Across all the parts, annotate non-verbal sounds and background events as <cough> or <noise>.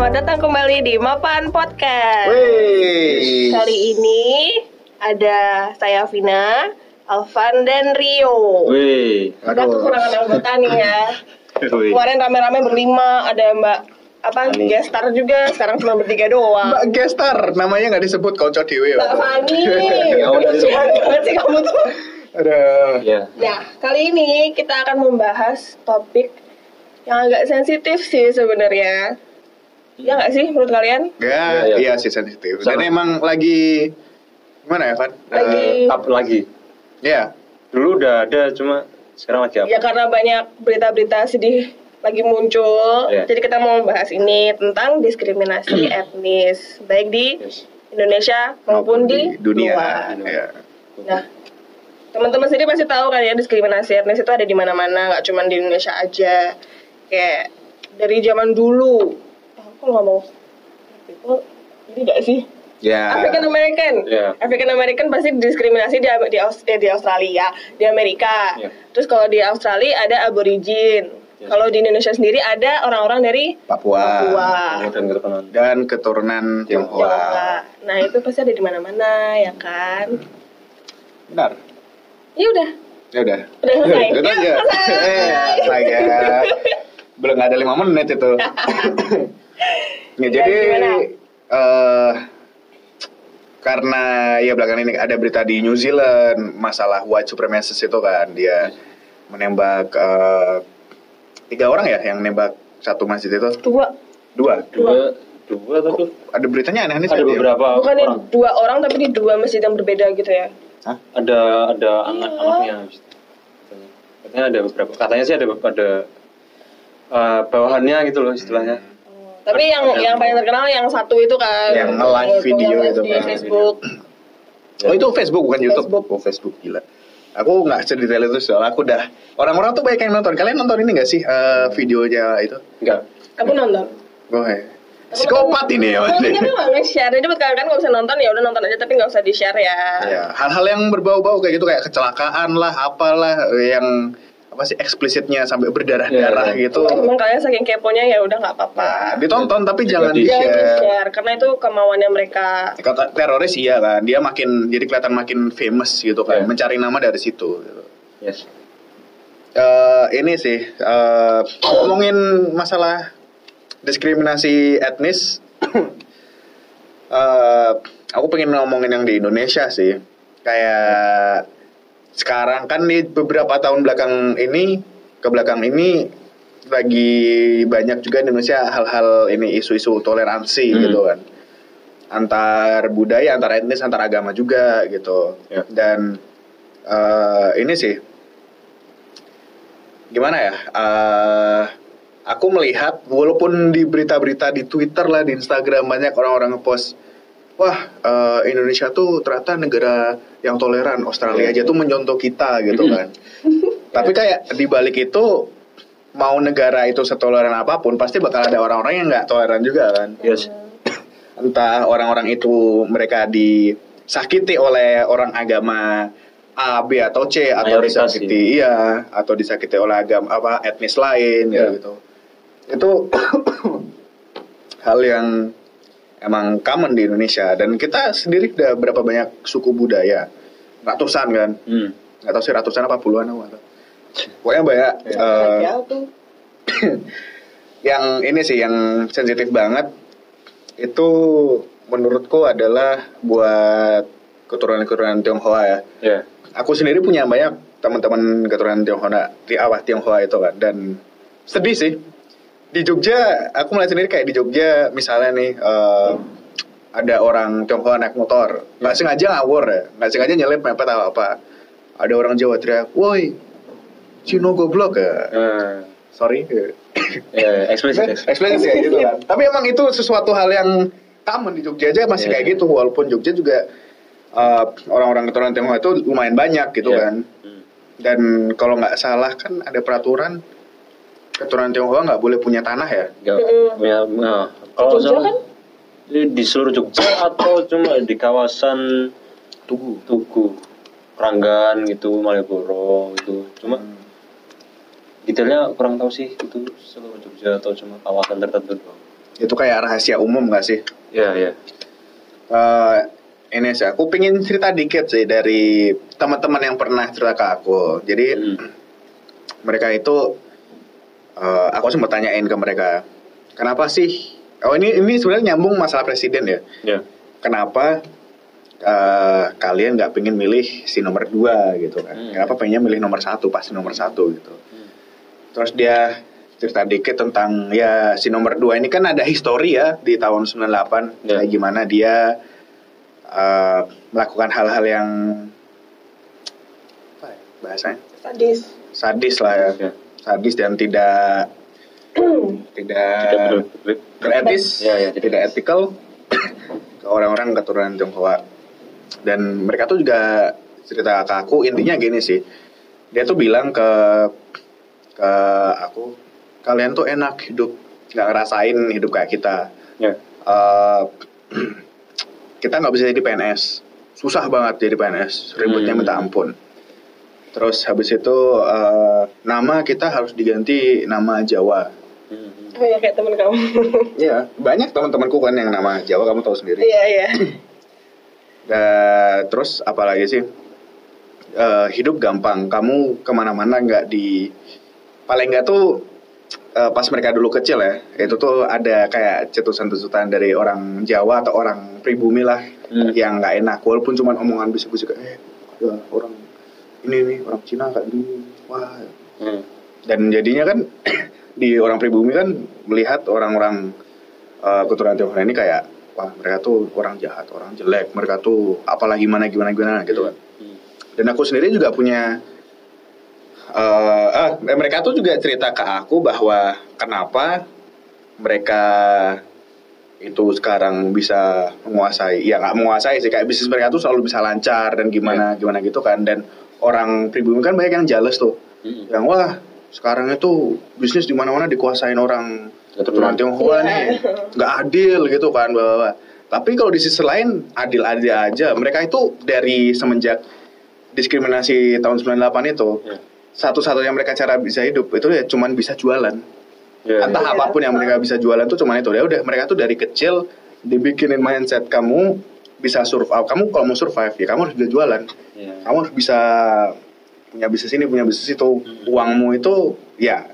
selamat datang kembali di Mapan Podcast. Wih. Kali ini ada saya Vina, Alvan dan Rio. Wih. Kita Aduh. kekurangan anggota nih ya. <laughs> Kemarin rame-rame berlima, ada Mbak apa Ani. gestar juga, sekarang cuma bertiga doang. Mbak Gestar, namanya nggak disebut konco dewe. Mbak Fani, Oh, <laughs> iya. Jahat banget sih kamu tuh. Aduh. Ya. Nah, kali ini kita akan membahas topik yang agak sensitif sih sebenarnya. Ya nggak sih menurut kalian? Ya, Iya, iya. iya sih sensitif. Dan Sama. emang lagi gimana ya, Van? Lagi- Eh, up lagi. ya, Dulu udah ada cuma sekarang lagi apa? Ya karena banyak berita-berita sedih lagi muncul. Iya. Jadi kita mau membahas ini tentang diskriminasi etnis, baik di Yes. Indonesia maupun di, dunia. luar. Ya. Nah, teman-teman sendiri pasti tahu kan ya diskriminasi etnis itu ada di mana-mana, nggak cuma di Indonesia aja. Kayak dari zaman dulu. Ah, Aku ngomong people, ini nggak sih? Ya. African American. Iya. African American pasti diskriminasi di di, Aus- eh, di Australia, di Amerika. Iya. Terus kalau di Australia ada aborigin. Iya. Kalau di Indonesia sendiri ada orang-orang dari Papua. Papua. Dan keturunan. Dan keturunan Tionghoa. Nah, itu pasti ada di mana-mana ya kan? Benar. Ya udah. Ya udah. Udah selesai. Itu Ya, aja. selesai. Eh. Belum nggak ada lima menit itu. Ya, jadi gimana? eh karena ya belakangan ini ada berita di New Zealand masalah white supremacist itu kan dia menembak eh, tiga orang ya yang nembak satu masjid itu Dua. dua Dua, dua atau tuh? ada beritanya aneh-aneh Ada beberapa Bukan di orang. dua orang tapi di dua masjid yang berbeda gitu ya. Hah? Ada ada anak-anaknya. Katanya. Katanya ada beberapa. Katanya sih ada ada eh, bawahannya gitu loh istilahnya. Tapi yang Ada- yang paling terkenal yang satu itu kan. Yang nge-live video itu di kan. Facebook. Oh itu Facebook bukan YouTube? Facebook. Oh Facebook gila. Aku nggak sedetail itu soalnya aku udah orang-orang tuh banyak yang nonton. Kalian nonton ini nggak sih eh, videonya itu? Enggak. Aku nonton. Gue psikopat ini ya. Mas. kita nggak nge-share, jadi buat kalian kan nggak usah nonton ya udah nonton aja tapi nggak usah di-share ya. Ya, hal-hal yang berbau-bau kayak gitu kayak kecelakaan lah, apalah yang apa sih eksplisitnya sampai berdarah-darah Ya, ya. gitu. Memang kalian saking keponya ya udah nggak apa-apa. Ditonton tapi jangan Jangan Jangan di-share. di-share karena itu kemauannya mereka. Kata teroris iya kan, dia makin jadi kelihatan makin famous gitu kan, Ya. mencari nama dari situ. gitu. Yes. Eh, ini sih eh, ngomongin masalah diskriminasi etnis. eh aku pengen ngomongin yang di Indonesia sih. Kayak sekarang kan di beberapa tahun belakang ini ke belakang ini lagi banyak juga di Indonesia hal-hal ini isu-isu toleransi Hmm. gitu kan antar budaya, antar etnis, antar agama juga gitu. Ya. Dan eh, ini sih gimana ya? eh aku melihat walaupun di berita-berita di Twitter lah, di Instagram banyak orang-orang ngepost, wah eh, Indonesia tuh ternyata negara yang toleran, Australia aja tuh mencontoh kita gitu kan. Tapi kayak di balik itu mau negara itu setoleran apa pun pasti bakal ada orang-orang yang nggak toleran juga kan Yes. <coughs> entah orang-orang itu mereka disakiti oleh orang agama A, B atau C atau Mayoritas disakiti iya atau disakiti oleh agama apa etnis lain Iya. gitu. Itu <coughs> hal yang emang common di Indonesia dan kita sendiri udah berapa banyak suku budaya ratusan kan Hmm. nggak tahu sih ratusan apa puluhan aku nggak tahu. pokoknya banyak Ya tuh. <coughs> yang ini sih yang sensitif banget itu menurutku adalah buat keturunan-keturunan Tionghoa ya. Ya. Aku sendiri punya banyak teman-teman keturunan Tionghoa di awah Tionghoa itu kan dan sedih sih. Di Jogja aku melihat sendiri kayak di Jogja misalnya nih eh, ada orang Tionghoa naik motor nggak sengaja ngawur ya nggak sengaja nyelip mepet atau apa ada orang Jawa teriak woi Cino goblok ya Eh, sorry ya, eksplisit. eksplisit. Eksplisit ya gitu kan. Tapi emang itu sesuatu hal yang common di Jogja aja masih Iya. kayak gitu walaupun Jogja juga uh, orang-orang keturunan Tionghoa itu lumayan banyak gitu Iya. kan. Hmm. Dan kalau nggak salah kan ada peraturan keturunan Tionghoa nggak boleh punya tanah ya. Nggak Mm-mm. punya nah, kalau Jogja salah kan? di, di seluruh Jogja atau cuma di kawasan Tugu Tugu Ranggan gitu Malioboro gitu cuma detailnya kurang tahu sih itu seluruh Jogja atau cuma kawasan tertentu doang itu kayak rahasia umum gak sih? Ya, ya. Eh, ini sih aku pengen cerita dikit sih dari teman-teman yang pernah cerita ke aku. Jadi Hmm. mereka itu eh, aku sempat tanyain ke mereka, kenapa sih? Oh ini ini sebenarnya nyambung masalah presiden ya. Ya. Kenapa eh, kalian nggak pengen milih si nomor dua gitu kan? Hmm. Kenapa pengennya milih nomor satu pasti nomor satu gitu? Terus dia cerita dikit tentang ya si nomor dua ini kan ada histori ya di tahun 98 Ya. kayak gimana dia eh, melakukan hal-hal yang apa ya bahasanya Sadis. sadis lah ya Ya. Sadis dan tidak <clears throat> tidak Tidak beretis Ya, ya, tidak tidak ethical <coughs> ke orang-orang keturunan Tionghoa. Dan mereka tuh juga cerita ke aku intinya gini sih. Dia tuh bilang ke ke aku kalian tuh enak hidup nggak ngerasain hidup kayak kita. Ya. Eh, <clears throat> kita nggak bisa jadi PNS susah banget jadi PNS ributnya Hmm. minta ampun terus habis itu eh, nama kita harus diganti nama Jawa Hmm. Oh ya kayak temen kamu. <laughs> Iya, banyak teman-temanku kan yang nama Jawa kamu tahu sendiri. Iya iya. Dan <clears throat> terus apalagi sih? Eh, hidup gampang. Kamu ke mana-mana nggak di paling nggak tuh eh, pas mereka dulu kecil ya, itu tuh ada kayak cetusan-cetusan dari orang Jawa atau orang pribumi lah Hmm. yang nggak enak. Walaupun cuma omongan bisik-bisik, eh, ya, orang ini nih orang Cina kayak gini, wah. Hmm. Dan jadinya kan <clears throat> di orang pribumi kan melihat orang-orang eh, keturunan Tionghoa ini kayak wah mereka tuh orang jahat, orang jelek, mereka tuh apalah gimana gimana gimana gitu kan. Hmm. Dan aku sendiri juga punya eh ah, mereka tuh juga cerita ke aku bahwa kenapa mereka itu sekarang bisa menguasai ya nggak menguasai sih kayak bisnis mereka tuh selalu bisa lancar dan gimana gimana gitu kan dan orang pribumi kan banyak yang jealous tuh Hmm. yang wah sekarang itu bisnis di mana-mana dikuasain orang Keturunan. keturunan Tionghoa Iya. nih nggak adil gitu kan bahwa tapi kalau di sisi lain adil-adil aja mereka itu dari semenjak diskriminasi tahun 98 itu Ya. satu-satunya mereka cara bisa hidup itu ya cuman bisa jualan Ya. entah Iya. apa pun yang mereka bisa jualan tuh cuman itu ya udah mereka tuh dari kecil dibikinin mindset kamu bisa survive. Kamu kalau mau survive ya kamu harus bisa jualan. Ya. kamu harus bisa punya bisnis ini punya bisnis itu. Uangmu itu ya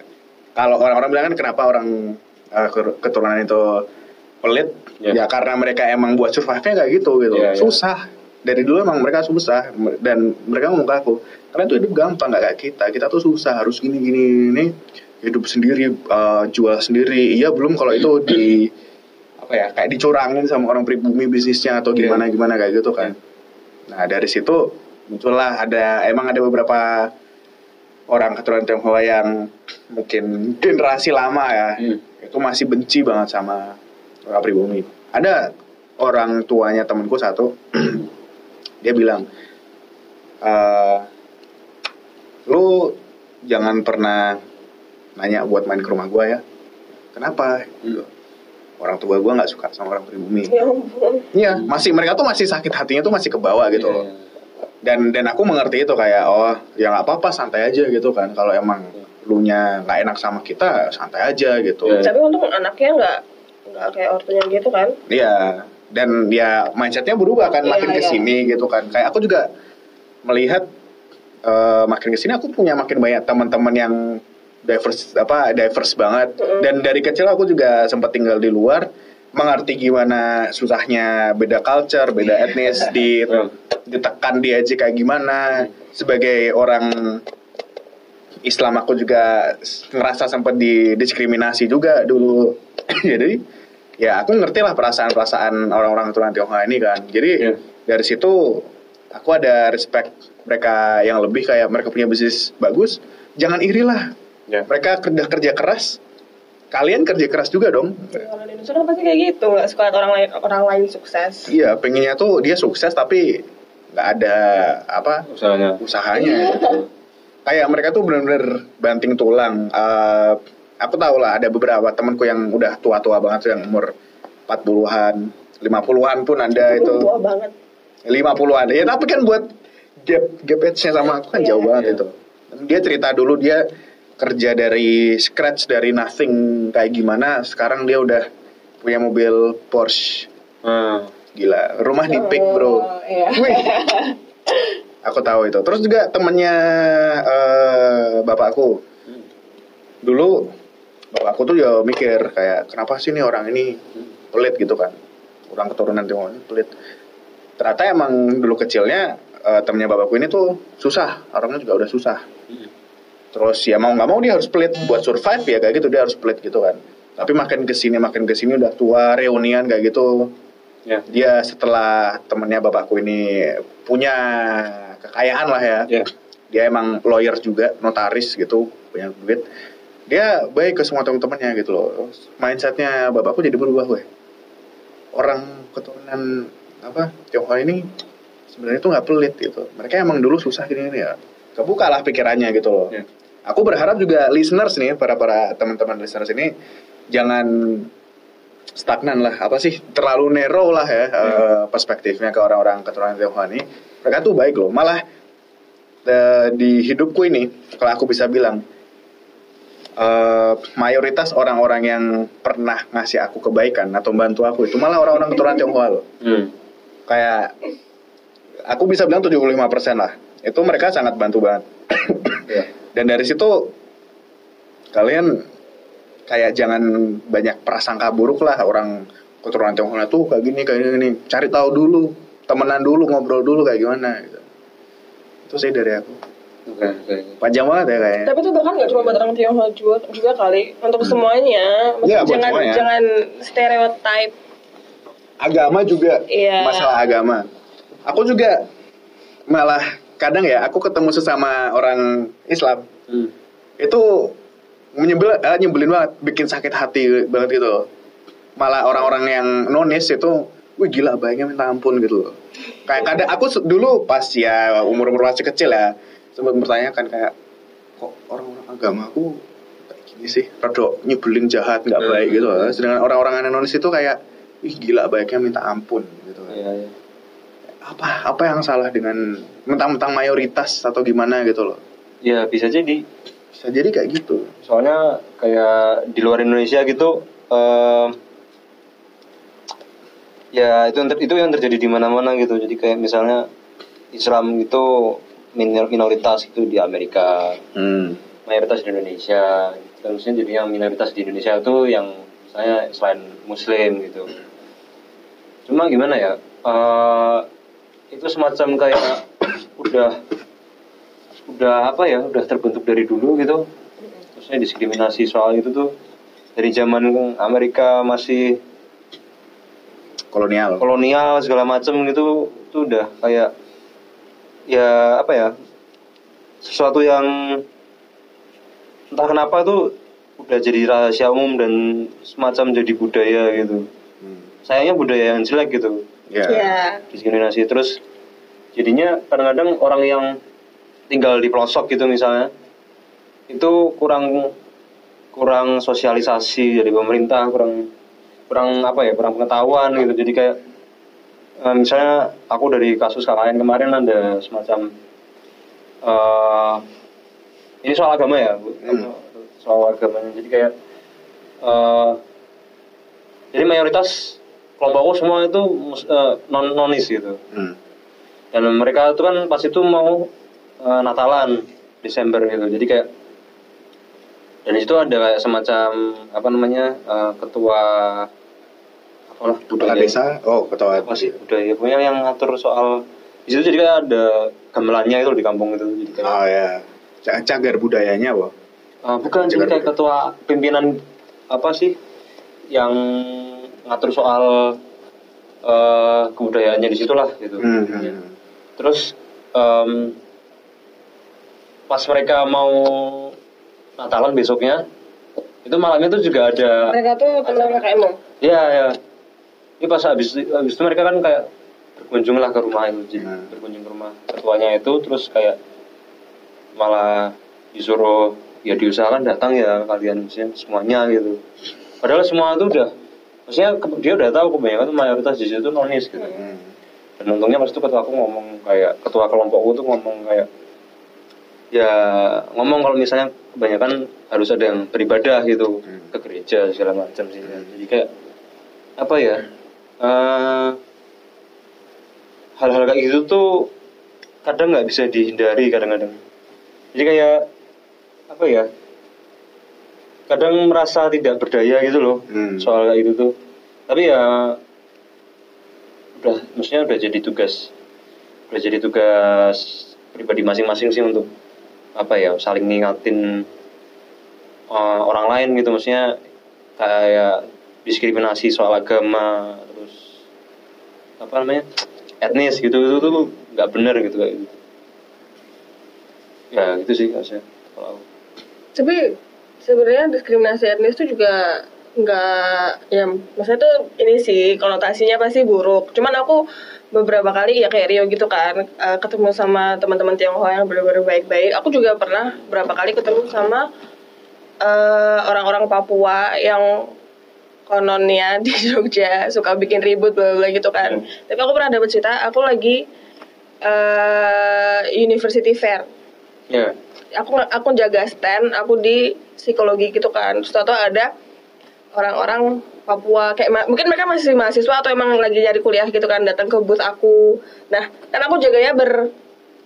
kalau orang-orang bilang kan kenapa orang ke- keturunan itu pelit? Ya. ya karena mereka emang buat survive nya kayak gitu gitu. Ya, ya. susah. Dari dulu emang mereka susah dan mereka ngomong ke aku karena itu hidup gampang nggak kayak kita. Kita tuh susah harus gini gini ini hidup sendiri eh, jual sendiri. Iya belum kalau itu di apa ya kayak dicurangin sama orang pribumi bisnisnya atau Iya. gimana gimana kayak gitu kan nah dari situ muncullah ada emang ada beberapa orang keturunan Tionghoa yang mungkin generasi lama ya Hmm. itu masih benci banget sama orang pribumi ada orang tuanya temanku satu <clears throat> dia bilang "Eh, lu jangan pernah nanya buat main ke rumah gua ya kenapa Hmm. Orang tua gua nggak suka sama orang pribumi Ya. Iya, masih mereka tuh masih sakit hatinya tuh masih ke bawah gitu loh. Ya. Dan dan aku mengerti itu kayak oh ya nggak apa-apa santai aja gitu kan. Kalau emang lu nya nggak enak sama kita santai aja gitu. Iya. Tapi untung anaknya nggak nggak kayak ortunya gitu kan. Iya. Dan ya mindsetnya berubah kan Iya, makin iya. ke sini gitu kan. Kayak aku juga melihat eh, makin ke sini aku punya makin banyak teman-teman yang diverse apa diverse banget. Mm-mm. Dan dari kecil aku juga sempat tinggal di luar mengerti gimana susahnya beda culture, beda etnis di Hmm. ditekan dia aja kayak gimana sebagai orang Islam aku juga ngerasa sempat didiskriminasi juga dulu <clears throat> jadi ya aku ngerti lah perasaan-perasaan orang-orang keturunan Tionghoa ini kan jadi Iya. dari situ aku ada respect mereka yang lebih kayak mereka punya bisnis bagus jangan iri lah Ya. mereka kerja kerja keras kalian kerja keras juga dong Orang Indonesia kan pasti kayak gitu, nggak suka orang lain orang lain sukses. iya pengennya tuh dia sukses tapi nggak ada apa Usahanya. usahanya gitu. kayak mereka tuh bener-bener banting tulang Eh, aku tahu lah ada beberapa temanku yang udah tua-tua banget tuh yang umur 40-an 50-an pun ada itu Tua banget. 50-an ya tapi kan buat gap gap age-nya sama aku kan Iya, jauh banget iya. itu dia cerita dulu dia kerja dari scratch dari nothing kayak gimana sekarang dia udah punya mobil Porsche. Hmm. Gila, rumah di Peak, Bro. Oh, iya. Wih. Aku tahu itu. Terus juga temennya eh, bapakku. Dulu bapakku tuh ya mikir kayak kenapa sih nih orang ini pelit gitu kan. Orang keturunan Tionghoa ini pelit. Ternyata emang dulu kecilnya eh, temennya bapakku ini tuh susah. Orangnya juga udah susah. Terus ya mau nggak mau dia harus pelit buat survive ya kayak gitu. Dia harus pelit gitu kan. Tapi makin ke sini makin ke sini udah tua reunian kayak gitu. Ya. dia setelah temennya bapakku ini punya kekayaan lah ya. Ya. dia emang lawyer juga notaris gitu punya duit. Dia baik ke semua teman-temannya gitu loh. Mindsetnya bapakku jadi berubah weh. Orang keturunan apa Tionghoa ini sebenarnya tuh nggak pelit gitu. Mereka emang dulu susah gini gini ya. Kebuka lah pikirannya gitu loh. Ya. Aku berharap juga listeners nih para para teman-teman listeners ini jangan stagnan lah. Apa sih? Terlalu narrow lah ya eh, perspektifnya ke orang-orang keturunan Tionghoa ini. Mereka tuh baik loh. Malah eh, di hidupku ini kalau aku bisa bilang eh, mayoritas orang-orang yang pernah ngasih aku kebaikan atau bantu aku itu malah orang-orang keturunan Tionghoa loh. Hmm. kayak aku bisa bilang 75% lah. Itu mereka sangat bantu banget. Dan dari situ kalian kayak jangan banyak prasangka buruk lah orang keturunan Tionghoa tuh kayak gini kayak gini cari tahu dulu temenan dulu ngobrol dulu kayak gimana gitu itu sih dari aku Oke, oke. panjang banget ya kayaknya Tapi itu bahkan nggak cuma buat orang Tionghoa juga, juga kali untuk semuanya. Maksudnya Iya, buat jangan semuanya. jangan stereotype. agama juga Iya. masalah agama aku juga malah kadang ya aku ketemu sesama orang Islam Hmm. itu menyebel eh, nyebelin banget bikin sakit hati banget gitu loh. malah orang-orang yang nonis itu wih gila baiknya minta ampun gitu loh kayak kadang aku dulu pas ya umur umur masih kecil ya sempat bertanyakan kayak kok orang-orang agama aku kayak gini sih rada nyebelin jahat nggak Hmm. baik gitu loh. sedangkan orang-orang yang nonis itu kayak ih gila baiknya minta ampun gitu Iya, iya. Apa apa yang salah dengan mentang-mentang mayoritas atau gimana gitu loh Ya bisa jadi. bisa jadi kayak gitu Soalnya kayak di luar Indonesia gitu em, ya itu yang ter- itu yang terjadi di mana-mana gitu. Jadi kayak misalnya Islam itu minor- minoritas itu di Amerika, hmm. mayoritas di Indonesia. Terusnya jadi yang minoritas di Indonesia itu yang misalnya selain Muslim gitu. Cuma gimana ya? eh, itu semacam kayak udah udah apa ya? Udah terbentuk dari dulu gitu. Terusnya diskriminasi soal itu tuh dari zaman Amerika masih kolonial kolonial segala macam gitu itu udah kayak ya apa ya sesuatu yang entah kenapa tuh udah jadi rahasia umum dan semacam jadi budaya gitu Hmm. sayangnya budaya yang jelek gitu ya Iya. diskriminasi terus jadinya kadang-kadang orang yang tinggal di pelosok gitu misalnya itu kurang kurang sosialisasi dari pemerintah kurang kurang apa ya kurang pengetahuan gitu jadi kayak eh, misalnya aku dari kasus KKN kemarin ada semacam eh ini soal agama ya Bu. Hmm. soal agamanya jadi kayak eh jadi mayoritas kelompokku semua itu eh, non nonis gitu. Hmm. dan mereka itu kan pas itu mau eh, Natalan Desember gitu. Jadi kayak dan di situ ada kayak semacam apa namanya eh, ketua apalah Kepala budaya. desa? Oh ketua apa sih budaya. Punya yang ngatur soal di situ jadi kayak ada gamelannya itu di kampung itu. Jadi kayak oh ya Ca- cagar budayanya boh eh, bukan jadi kayak ketua pimpinan apa sih yang ngatur soal eh kebudayaannya di situlah gitu. Hmm, hmm. Terus em, pas mereka mau Natalan besoknya itu malamnya tuh juga ada Mereka tuh teman KKM ya ya ini pas habis habis itu mereka kan kayak berkunjung lah ke rumah itu jadi Hmm. berkunjung ke rumah ketuanya itu terus kayak malah disuruh ya diusahakan datang ya kalian semuanya gitu. Padahal semua itu udah maksudnya dia udah tahu kebanyakan mayoritas di situ nonis gitu Hmm. dan untungnya pas itu ketua aku ngomong kayak ketua kelompokku tuh ngomong kayak ya ngomong kalau misalnya kebanyakan harus ada yang beribadah gitu Hmm. ke gereja segala macam sih jadi kayak apa ya eh, hal-hal kayak gitu tuh kadang nggak bisa dihindari kadang-kadang jadi kayak apa ya kadang merasa tidak berdaya gitu loh Hmm. soal kayak gitu tuh tapi ya udah maksudnya udah jadi tugas udah jadi tugas pribadi masing-masing sih untuk apa ya saling ngingatin uh, orang lain gitu maksudnya kayak diskriminasi soal agama terus apa namanya etnis gitu itu tuh nggak benar gitu kayak gitu ya gitu sih harusnya kalau. Tapi sebenarnya diskriminasi etnis itu juga nggak ya maksudnya tuh ini sih konotasinya pasti buruk. Cuman aku beberapa kali ya kayak Rio gitu kan eh, ketemu sama teman-teman Tionghoa yang benar-benar baik-baik. Aku juga pernah berapa kali ketemu sama eh, orang-orang Papua yang kononnya <laughs> di Jogja suka bikin ribut bla gitu kan. Tapi aku pernah dapat cerita aku lagi eh University Fair ya aku aku jaga stand aku di psikologi gitu kan. Terus tau ada orang-orang Papua kayak ma- mungkin mereka masih mahasiswa atau emang lagi nyari kuliah gitu kan datang ke booth aku. Nah kan aku jaganya ber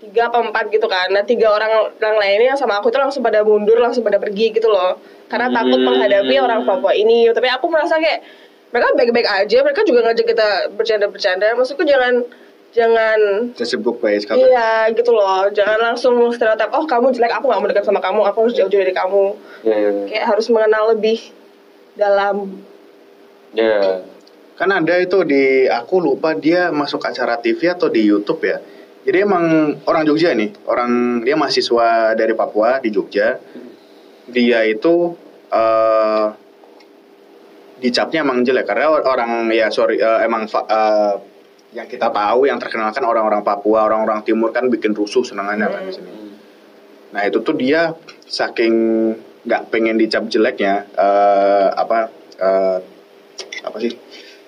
tiga apa empat gitu kan. Nah tiga orang orang lainnya yang sama aku itu langsung pada mundur langsung pada pergi gitu loh. Karena takut Hmm. menghadapi orang Papua ini. Tapi aku merasa kayak mereka baik-baik aja mereka juga ngajak kita bercanda-bercanda. Maksudku jangan jangan Sesibuk baik sekali. Iya gitu loh, jangan langsung stereotip. Oh kamu jelek, aku gak mau dekat sama kamu, aku harus jauh-jauh dari kamu. ya ya ya. Kayak harus mengenal lebih dalam. ya Kan ada itu di aku lupa dia masuk acara TV atau di YouTube ya. Jadi emang orang Jogja nih, orang dia mahasiswa dari Papua di Jogja. Dia itu eh dicapnya emang jelek karena or- orang ya sorry eh, emang eh, yang kita tahu yang terkenal kan orang-orang Papua, orang-orang Timur kan bikin rusuh senangannya kan di sini. Nah itu tuh dia saking nggak pengen dicap jeleknya eh, apa eh, apa sih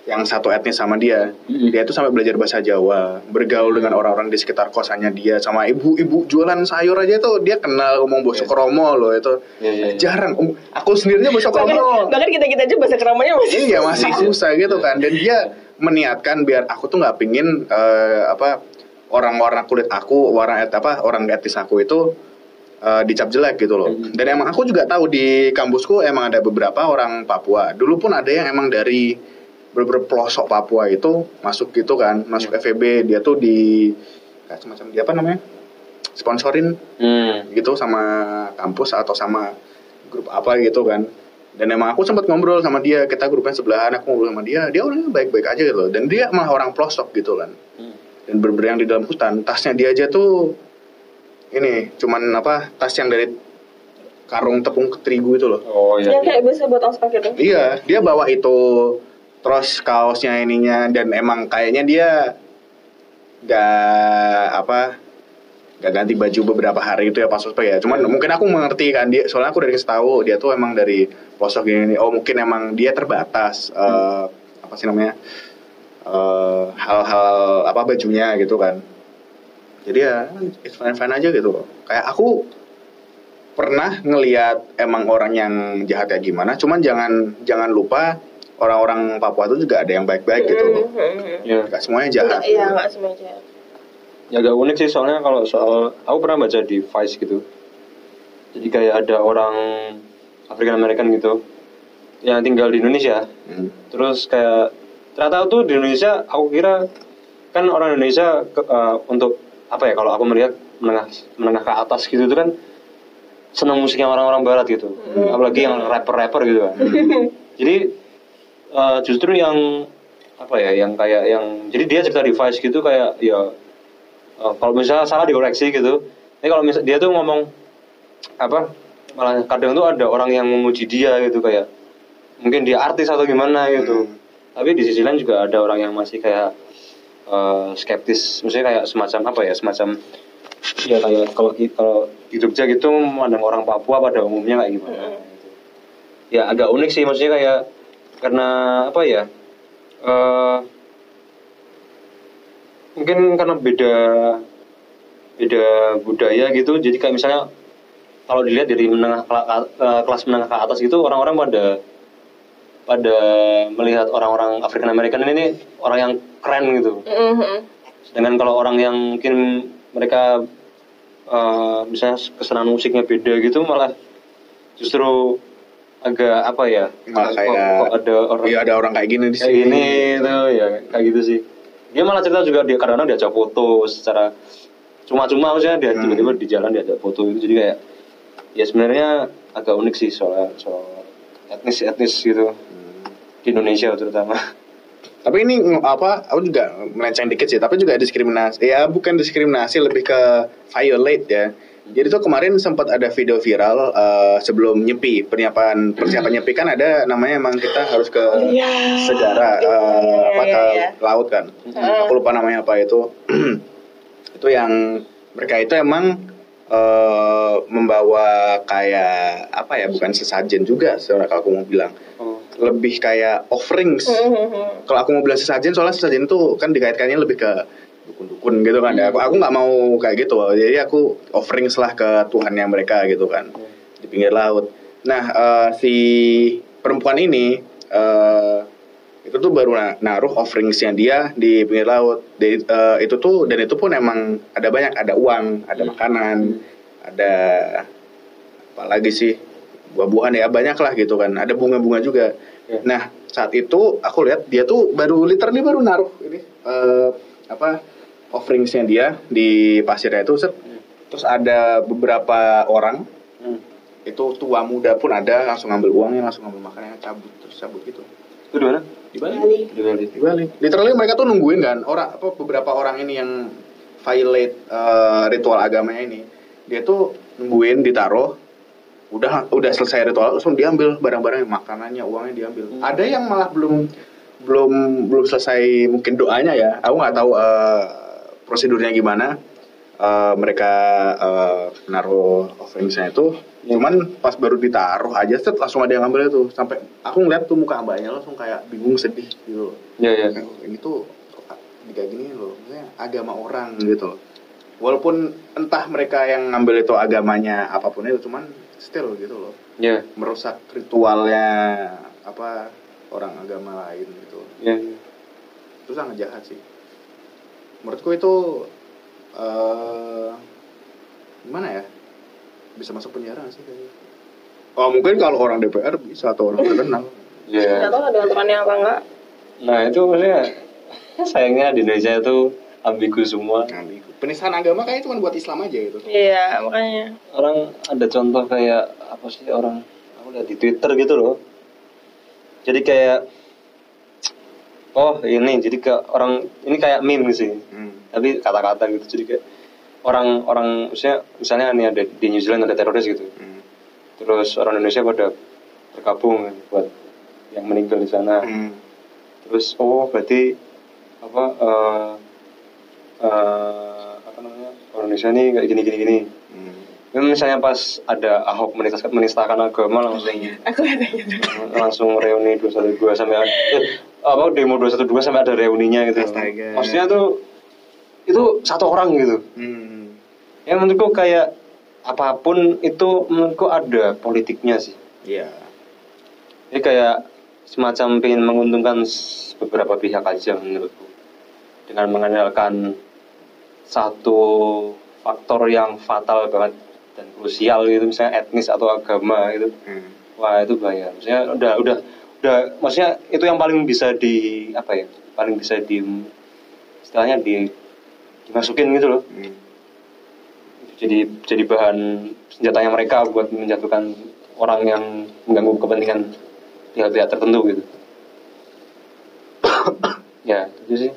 yang satu etnis sama dia Mm-mm. dia tuh sampai belajar bahasa Jawa bergaul dengan orang-orang di sekitar kosannya dia sama ibu-ibu jualan sayur aja tuh dia kenal ngomong bosok kromo loh itu ya ya, ya. jarang Um, aku sendirinya Bahkan, kromo bahkan kita kita aja bahasa keramanya masih. iya masih <laughs> susah gitu kan dan dia meniatkan biar aku tuh nggak pingin eh, apa orang-orang kulit aku orang et, apa orang etnis aku itu eh, dicap jelek gitu loh. Mhm. dan emang aku juga tahu di kampusku emang ada beberapa orang Papua. Dulu pun ada yang emang dari beberapa pelosok Papua itu masuk gitu kan masuk FEB dia tuh di kayak semacam dia apa namanya sponsorin hmm. gitu sama kampus atau sama grup apa gitu kan dan emang aku sempat ngobrol sama dia kita grupnya sebelahan aku ngobrol sama dia dia orangnya baik-baik aja gitu loh dan dia malah orang pelosok gitu kan Hmm. dan berber yang di dalam hutan tasnya dia aja tuh ini cuman apa tas yang dari karung tepung terigu itu loh oh ya, Yang kayak biasa buat ospek itu. iya dia bawa itu terus kaosnya ininya dan emang kayaknya dia gak apa gak ganti baju beberapa hari itu ya pas ospek ya cuman mungkin aku mengerti kan dia soalnya aku dari tahu dia tuh emang dari pelosok gini oh mungkin emang dia terbatas eh, apa sih namanya eh, hal-hal apa bajunya gitu kan jadi ya it's fine fine aja gitu loh kayak aku pernah ngelihat emang orang yang jahatnya gimana cuman jangan jangan lupa orang-orang Papua itu juga ada yang baik-baik gitu loh Mhm. ya. nggak semuanya jahat iya nggak semuanya. Ya agak unik sih soalnya kalau soal aku pernah baca di Vice gitu. Jadi kayak ada orang African American gitu yang tinggal di Indonesia. Hmm. terus kayak ternyata tuh di Indonesia aku kira kan orang Indonesia ke- eh, untuk apa ya kalau aku melihat menengah menengah ke atas gitu itu kan senang musiknya orang-orang barat gitu. Apalagi yang rapper-rapper gitu kan. Jadi eh, justru yang apa ya yang kayak yang jadi dia cerita di Vice gitu kayak ya eh, kalau misalnya salah dikoreksi gitu tapi kalau misalnya dia tuh ngomong apa malah kadang tuh ada orang yang memuji dia gitu kayak mungkin dia artis atau gimana gitu Hmm. tapi di sisi lain juga ada orang yang masih kayak eh, skeptis maksudnya kayak semacam apa ya semacam ya kayak kalau kalau di Jogja gitu memandang orang Papua pada umumnya kayak gimana gitu. ya agak unik sih maksudnya kayak karena apa ya eh mungkin karena beda beda budaya gitu jadi kayak misalnya kalau dilihat dari menengah kela- kelas menengah ke atas gitu orang-orang pada pada melihat orang-orang African American ini orang yang keren gitu. Mhm. Sedangkan kalau orang yang mungkin mereka eh, misalnya kesenangan musiknya beda gitu malah justru agak apa ya? Malah kayak, kok ada orang Iya ada orang kayak gini di kayak sini. gini itu ya kayak gitu sih. Dia malah cerita juga dia kadang-kadang diajak foto secara cuma-cuma maksudnya dia Hmm. tiba-tiba di jalan diajak foto itu jadi kayak ya sebenarnya agak unik sih soal soal etnis etnis gitu di Indonesia terutama. Tapi ini apa? Aku juga melenceng dikit sih. Tapi juga diskriminasi. Ya bukan diskriminasi, lebih ke violate ya. Jadi tuh kemarin sempat ada video viral eh, sebelum nyepi persiapan persiapan nyepi kan ada namanya emang kita harus ke Iya. segara Iya, eh, iya, apa iya, ke iya. laut kan. Aku lupa namanya apa itu. <clears throat> itu yang mereka itu emang eh, membawa kayak apa ya bukan sesajen juga sebenarnya kalau aku mau bilang Oh. lebih kayak offerings Mhm. kalau aku mau bilang sesajen soalnya sesajen itu kan dikaitkannya lebih ke dukun-dukun gitu kan. Ya aku aku nggak mau kayak gitu. Jadi aku offerings lah ke Tuhannya mereka gitu kan. Di pinggir laut. Nah eh, si perempuan ini eh, itu tuh baru na- naruh offeringsnya dia di pinggir laut. Di- eh, itu tuh dan itu pun emang ada banyak. Ada uang ada makanan ada apa lagi sih? Buah-buahan ya banyak lah gitu kan. Ada bunga-bunga juga. Ya. nah saat itu aku lihat dia tuh baru literally baru naruh ini eh, apa offeringsnya dia di pasirnya itu set. terus ada beberapa orang Hmm. itu tua muda pun ada langsung ngambil uangnya langsung ngambil makanannya cabut terus cabut gitu Itu di mana? di Bali. Di Bali. di Bali literally mereka tuh nungguin kan orang apa beberapa orang ini yang violate eh, ritual agamanya ini dia tuh nungguin ditaruh udah udah selesai ritual langsung diambil barang-barang makanannya uangnya diambil Hmm. ada yang malah belum belum belum selesai mungkin doanya ya aku nggak tahu eh, prosedurnya gimana Eh, mereka eh, naruh offeringsnya itu Ya. cuman pas baru ditaruh aja set langsung ada yang ngambil itu sampai aku ngeliat tuh muka mbaknya langsung kayak bingung sedih gitu loh Ya ya. Kayak, "Oh, ini tuh kok kayak gini loh maksudnya agama orang gitu loh walaupun entah mereka yang ngambil itu agamanya apa pun itu cuman still gitu loh Ya. merusak ritualnya apa orang agama lain gitu Ya. ya. itu sangat jahat sih menurutku itu eh gimana ya bisa masuk penjara nggak sih kayaknya oh mungkin kalau orang DPR bisa atau orang terkenal Ya. Nggak tahu ada aturannya apa enggak. Nah itu maksudnya <laughs> sayangnya di Indonesia itu ambigu semua. ambigu penistaan agama kayaknya cuma buat Islam aja gitu Iya, makanya. Orang ada contoh kayak apa sih orang aku lihat di Twitter gitu loh. Jadi kayak oh ini jadi ke orang ini kayak meme sih. hmm. Tapi kata-kata gitu jadi kayak orang-orang misalnya misalnya ini ada di New Zealand ada teroris gitu. Hmm. Terus orang Indonesia pada bergabung buat yang meninggal di sana. Hmm. terus oh berarti apa eh eh, apa namanya orang Indonesia ini kayak gini gini gini Hmm. Misalnya pas ada Ahok menistakan, menistakan agama langsung Aku langsung reuni 212 sampai ada, eh, apa demo 212 sampai ada reuninya gitu. Astaga. Maksudnya tuh itu satu orang gitu. Hmm. Yang menurutku kayak apa pun itu menurutku ada politiknya sih. Iya. Ini kayak semacam pengen menguntungkan beberapa pihak aja menurutku dengan mengandalkan satu faktor yang fatal banget dan krusial gitu misalnya etnis atau agama gitu Hmm. wah itu bahaya maksudnya udah udah udah maksudnya itu yang paling bisa di apa ya paling bisa di istilahnya di dimasukin gitu loh Hmm. jadi jadi bahan senjatanya mereka buat menjatuhkan orang yang mengganggu kepentingan pihak-pihak tertentu gitu <coughs> ya itu sih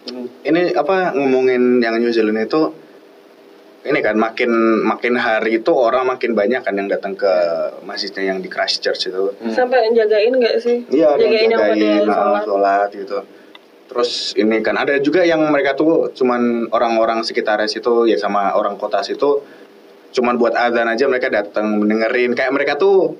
Hmm. Ini apa ngomongin yang New Zealand itu ini kan makin makin hari itu orang makin banyak kan yang datang ke masjidnya yang di Christchurch itu. Hmm. Sampai jagain nggak sih? Iya, jagain yang yang pada jagain nah, sholat. sholat gitu. Terus ini kan ada juga yang mereka tuh cuman orang-orang sekitar situ ya sama orang kota situ cuman buat azan aja mereka datang mendengerin kayak mereka tuh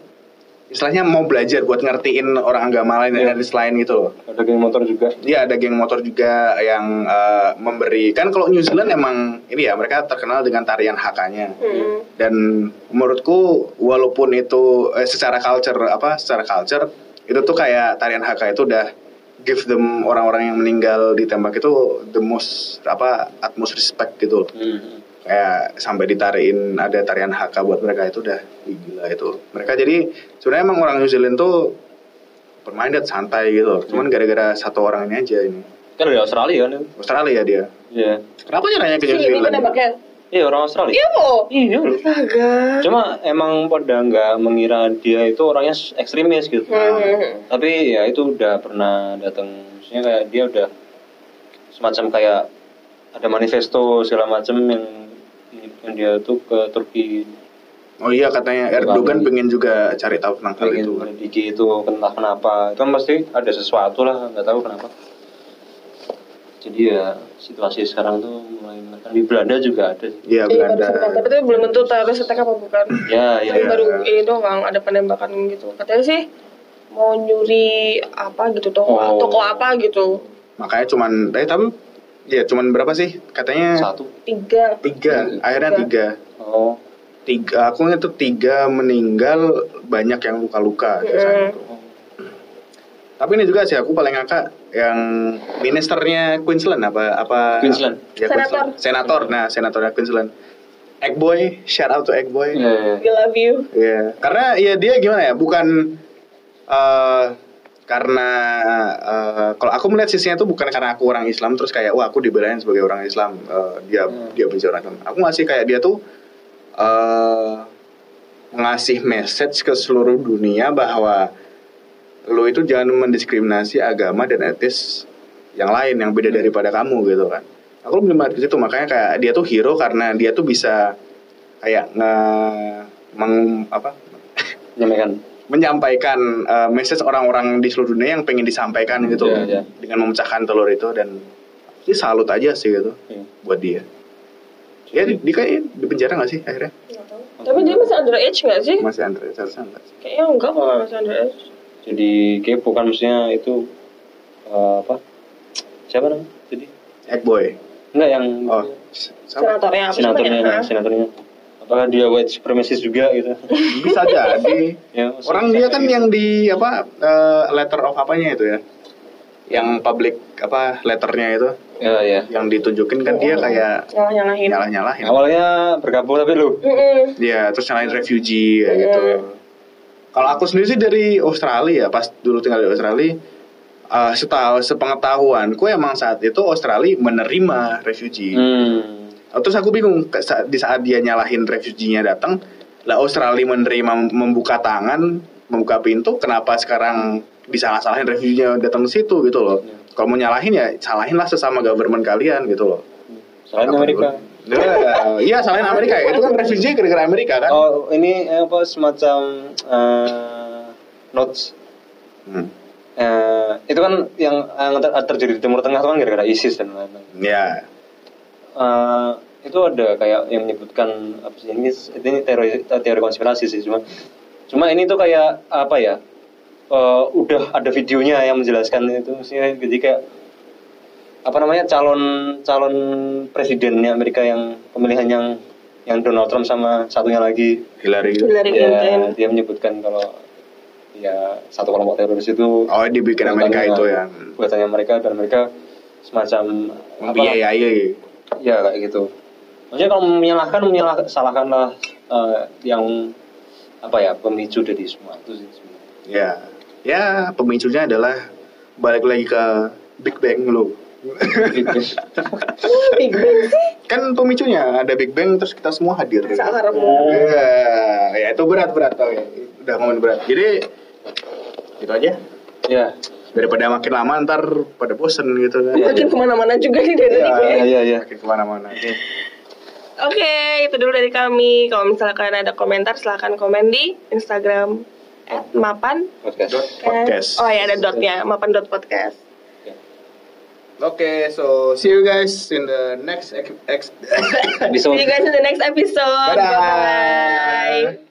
istilahnya mau belajar buat ngertiin orang agama lain Iya. dan lain gitu loh. ada geng motor juga Iya ada geng motor juga yang eh, memberi kan kalau New Zealand emang ini ya mereka terkenal dengan tarian hakanya Hmm. dan menurutku walaupun itu eh, secara culture apa secara culture itu tuh kayak tarian haka itu udah give them orang-orang yang meninggal ditembak itu the most apa utmost respect gitu Hmm. Kayak sampai ditariin ada tarian haka buat mereka itu udah gila itu mereka jadi sebenarnya emang orang New Zealand tuh permainan santai gitu cuman gara-gara satu orang ini aja ini Kan dari Australia kan? Australia dia Iya. kenapa nanya ke New ini Zealand penembaknya. Iya orang Australia. Iya po. Iya. loh. Astaga. Cuma emang pada nggak mengira dia itu orangnya ekstremis gitu. Hmm. Tapi ya itu udah pernah datang, maksudnya kayak dia udah semacam kayak ada manifesto segala macam yang yang dia tuh ke Turki oh iya katanya Erdogan pengen juga cari tahu tentang hal itu pengen Diki itu entah kenapa itu kan pasti ada sesuatu lah nggak tahu kenapa jadi ya situasi sekarang tuh mulai menekan di Belanda juga ada iya Iya Belanda tapi itu belum tentu terus attack apa bukan. ya ya Tapi Iya. baru ini doang ada penembakan gitu. Katanya sih mau nyuri apa gitu toko Oh. toko apa gitu. makanya cuman eh tapi ya cuman berapa sih katanya satu Tiga. tiga akhirnya tiga oh tiga aku itu tiga meninggal banyak yang luka-luka Mm. tuh. tapi ini juga sih aku paling ngakak yang ministernya Queensland apa apa Queensland. ya, Senator. Queensland. senator nah senatornya Queensland Eggboy shout out to Eggboy ya, ya. We love you. Iya, karena ya dia gimana ya, bukan eh karena eh, kalau aku melihat sisinya itu bukan karena aku orang Islam terus kayak wah aku dibelain sebagai orang Islam eh, dia Hmm. dia benci orang Islam. Aku ngasih kayak dia tuh eh ngasih message ke seluruh dunia bahwa lo itu jangan mendiskriminasi agama dan etis yang lain yang beda daripada kamu gitu kan. Aku belum melihat ke situ makanya kayak dia tuh hero karena dia tuh bisa kayak nge meng, apa nyampaikan menyampaikan uh, message orang-orang di seluruh dunia yang pengen disampaikan gitu Iya, iya. dengan memecahkan telur itu dan sih salut aja sih gitu Iya. buat dia. Ya di, di kayak di penjara nggak sih akhirnya? Tahu. Tapi dia masih underage nggak sih? Masih Andre seharusnya nggak sih? Kayaknya enggak kalau masih underage. jadi kepo kan maksudnya itu eh, apa siapa namanya jadi Eggboy. enggak yang Oh. Senatornya apa senatornya nah, senatornya apakah dia white supremacist juga gitu <laughs> Bisa jadi. ya Orang dia kan yang di apa uh, letter of apanya itu ya? Yang public apa letternya itu ya ya yang ditunjukin kan dia kayak Nyalah nyalahin. nyalah-nyalahin. awalnya bergabung tapi lu. Iya, terus nyalain refugee kayak gitu. Kalau aku sendiri sih dari Australia ya, pas dulu tinggal di Australia, eh setahu sepengetahuanku emang saat itu Australia menerima refugee. hmm. Terus aku bingung di saat dia nyalahin refugee-nya datang, lah Australia menerima membuka tangan, membuka pintu, kenapa sekarang disalah-salahin refugee-nya datang ke situ gitu loh. Kalau mau nyalahin ya salahin lah sesama government kalian gitu loh. selain Amerika Ya, Iya, salahin Amerika. <laughs> Itu kan refugee gara-gara Amerika kan. oh ini eh, apa semacam eh, notes Hmm. Eh, itu kan yang, yang ter- terjadi di Timur Tengah itu kan gara-gara ISIS dan lain-lain Ya, Eh, itu ada kayak yang menyebutkan apa sih ini ini teori teori konspirasi sih cuma cuma ini tuh kayak apa ya eh, udah ada videonya yang menjelaskan itu maksudnya jadi kayak apa namanya calon calon presidennya Amerika yang pemilihan yang yang Donald Trump sama satunya lagi Hillary. Hillary ya, Clinton. dia menyebutkan kalau ya satu kelompok teroris itu Oh, dibikin Amerika itu ya. buatannya mereka dan mereka semacam apa Membiayai. Ya kayak gitu maksudnya kalau menyalahkan menyalah salahkanlah eh, yang apa ya pemicu dari semua itu sih sebenarnya Ya. Ya, pemicunya adalah balik lagi ke Big Bang lo. Big Bang sih. Kan pemicunya ada Big Bang terus kita semua hadir. Sakarmu. Ya, ya itu berat-berat tau ya. Udah ngomongin berat. Jadi itu aja. ya Daripada makin lama ntar pada bosen gitu kan. Iya, Makin ke mana-mana juga nih dari Iya, gue. iya iya iya Makin ke mana-mana. Oke, itu dulu dari kami. Kalau misalkan ada komentar, silahkan komen di Instagram @mapan podcast Podcast. Oh ya ada dotnya, mapan dot podcast. Oke, so see you guys in the next ex, ex bisa <laughs> See you guys in the next episode. Dadah. Bye.